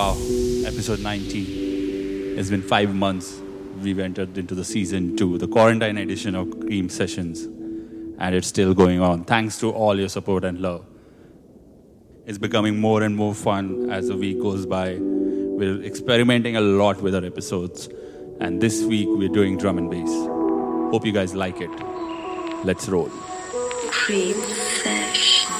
Wow, episode 19. It's been five months. We've entered into the season two, the quarantine edition of Cream Sessions, and it's still going on. Thanks to all your support and love. It's becoming more and more fun as the week goes by. We're experimenting a lot with our episodes, and this week we're doing drum and bass. Hope you guys like it. Let's roll. Cream Session.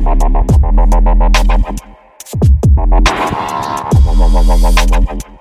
Thank you.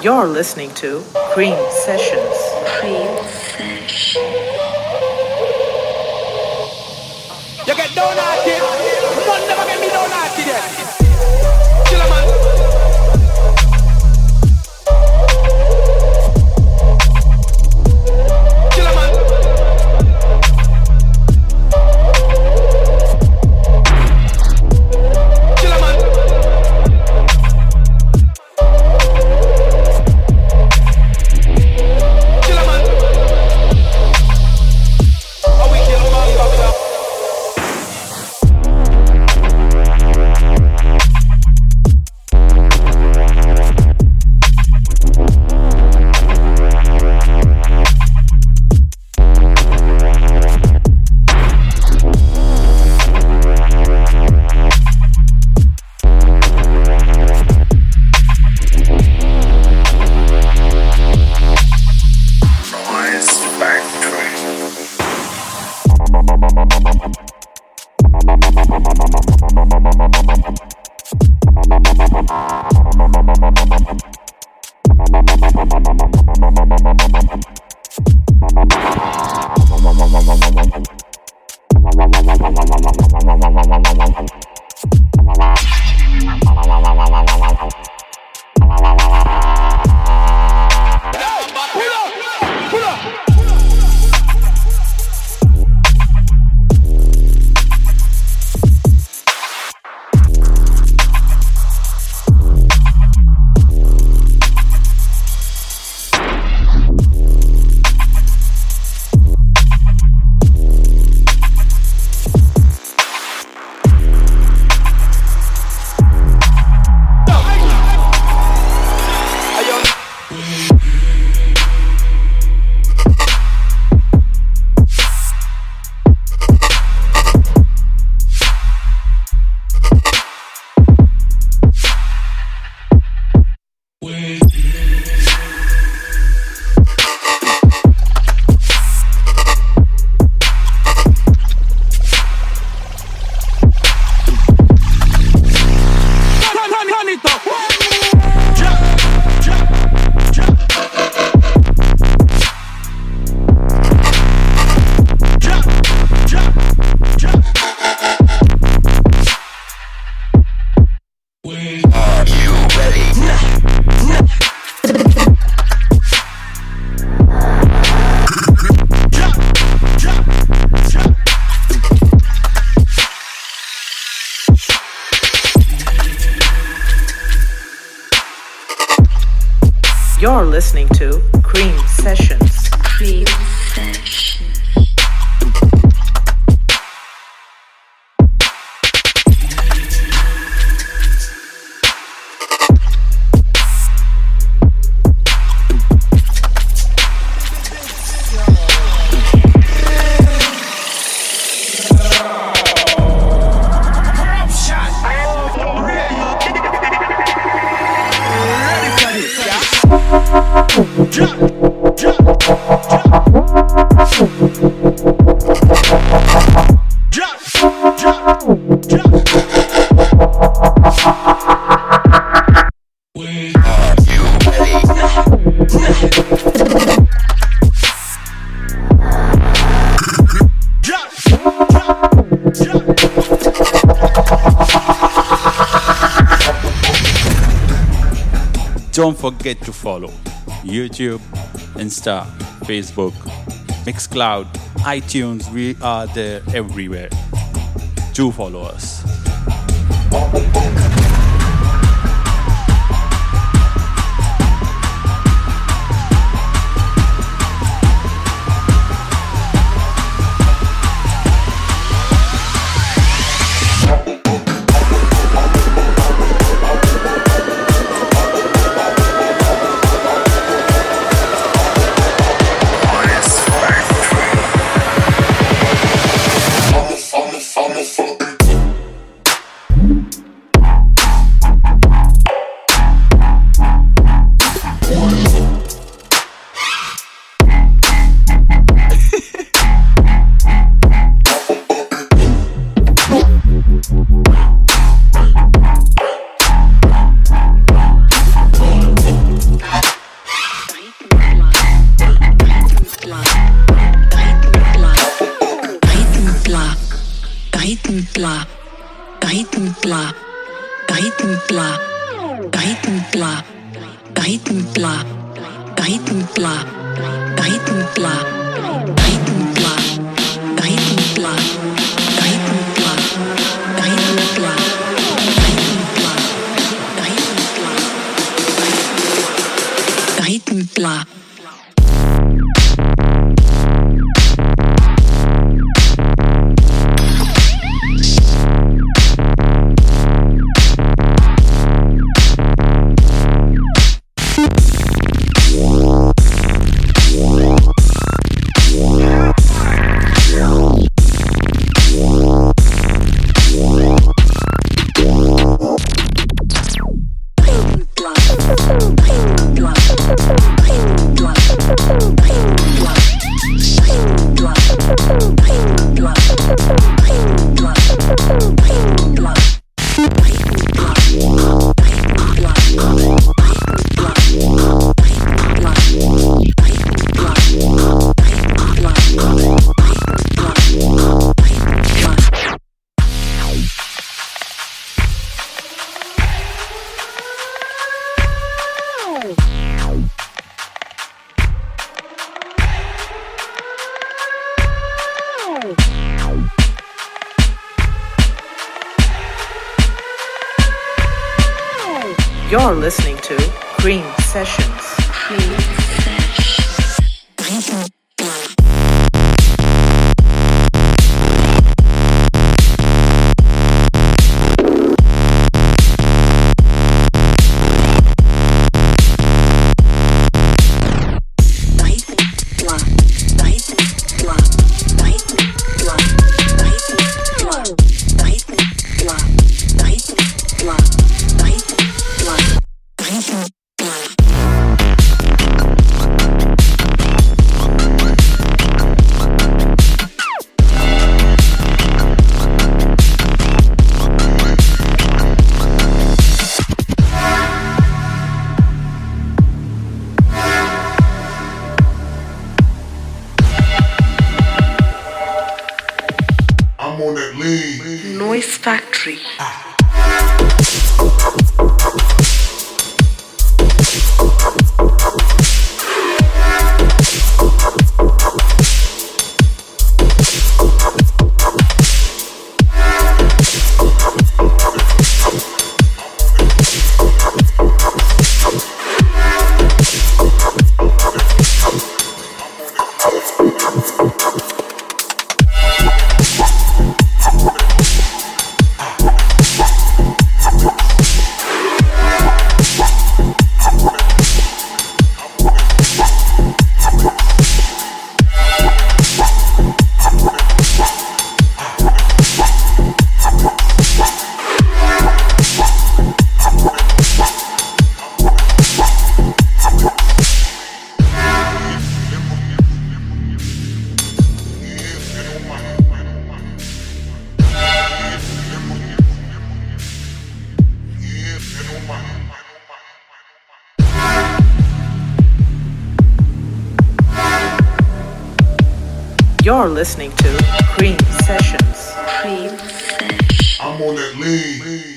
You're listening to Cream Sessions. Cream Session. You get donated, man never get me donated yet. Killer man. Listening to Don't forget to follow YouTube, Insta, Facebook, Mixcloud, iTunes. We are there everywhere. Do follow us. You're listening to Cream Sessions. Cream Sessions. I'm on that lean.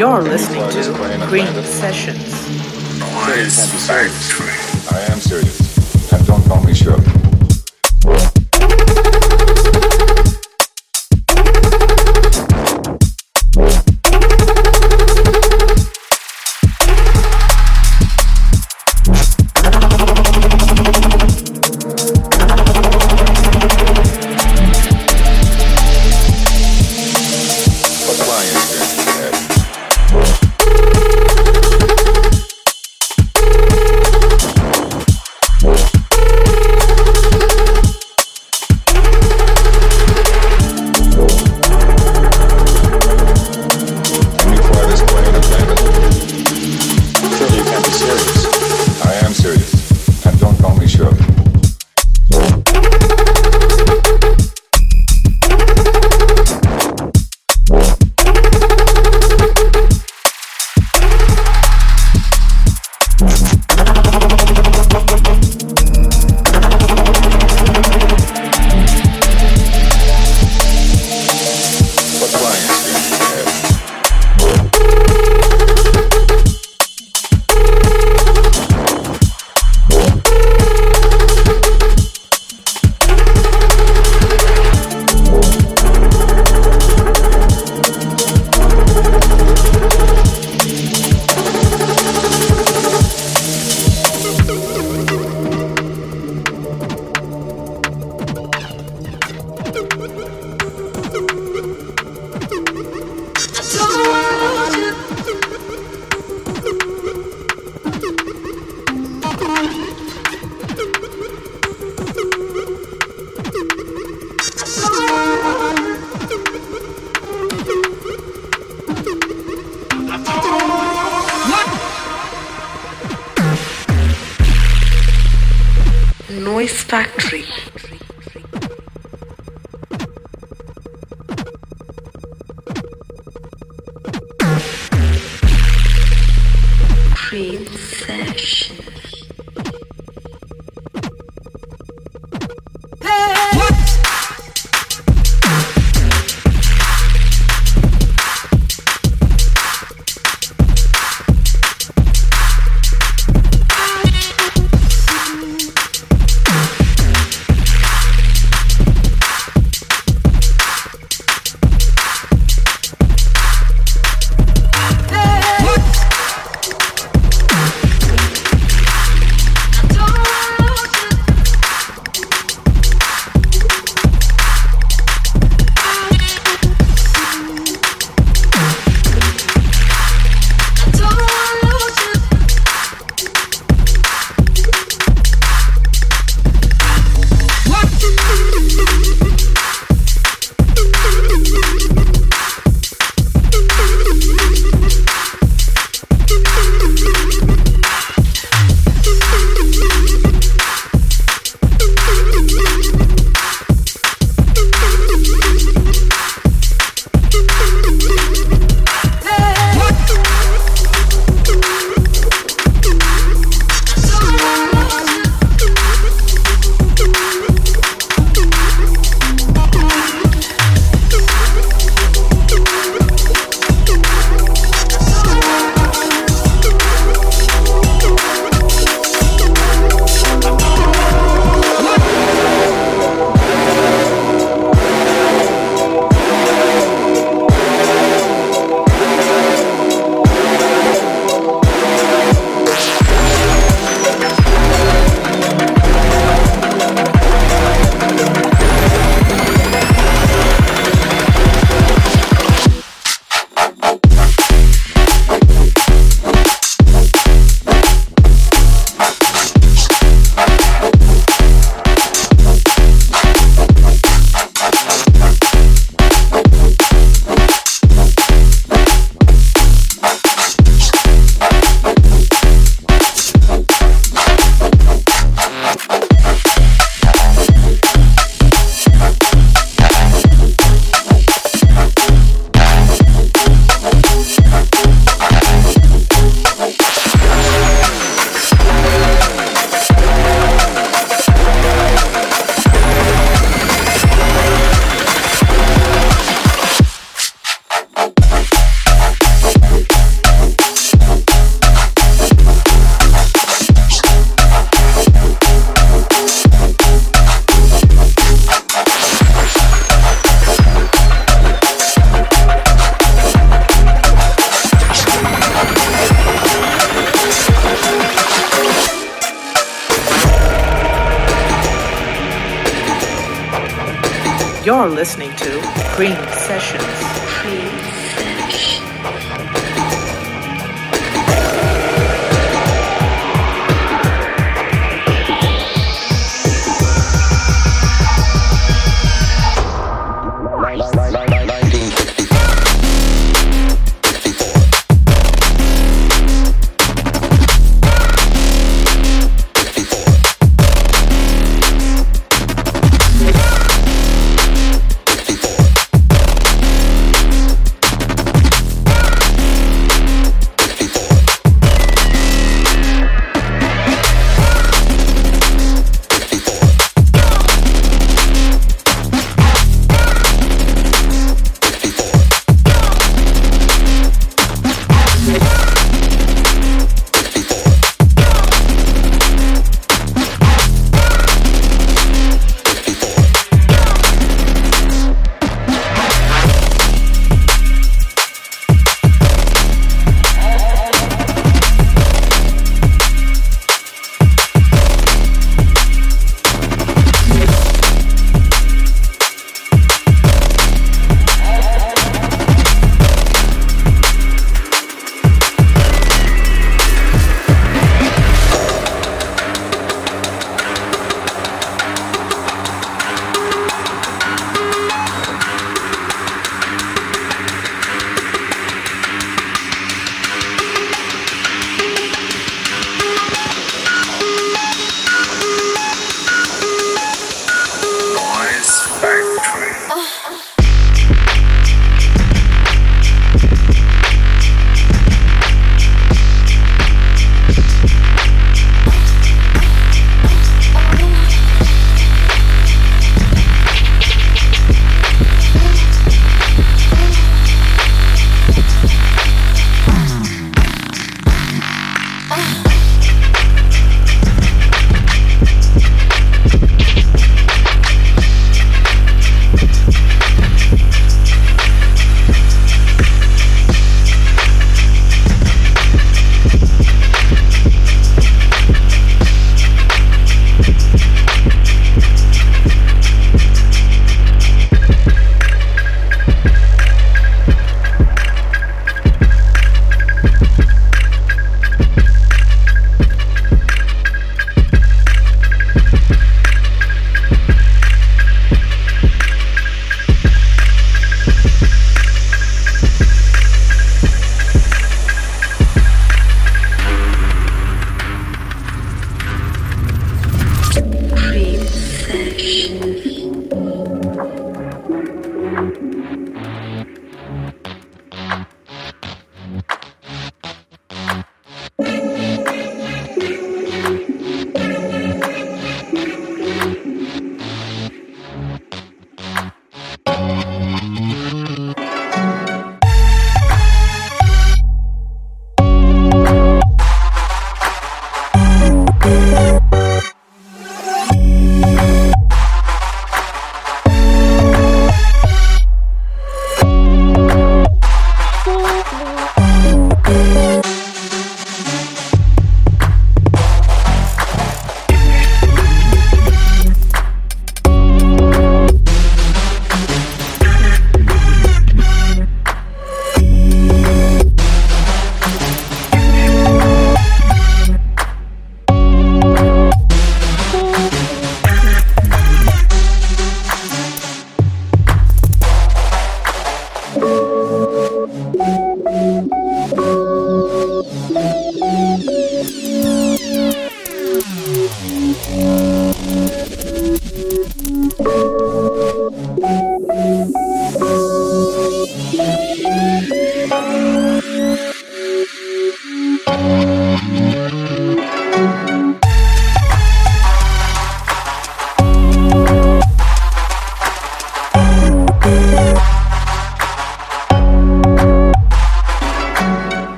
You're listening to Cream Sessions. Why is I am serious. And don't call me Shirley. Woo-hoo!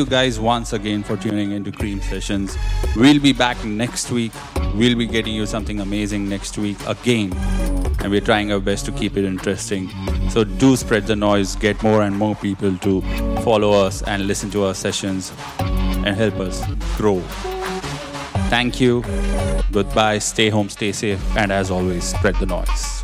you guys once again for tuning into Cream Sessions. We'll be back next week. We'll be getting you something amazing next week again. And we're trying our best to keep it interesting. So do spread the noise, get more and more people to follow us and listen to our sessions and help us grow. Thank you. Goodbye. Stay home, stay safe. And as always, spread the noise.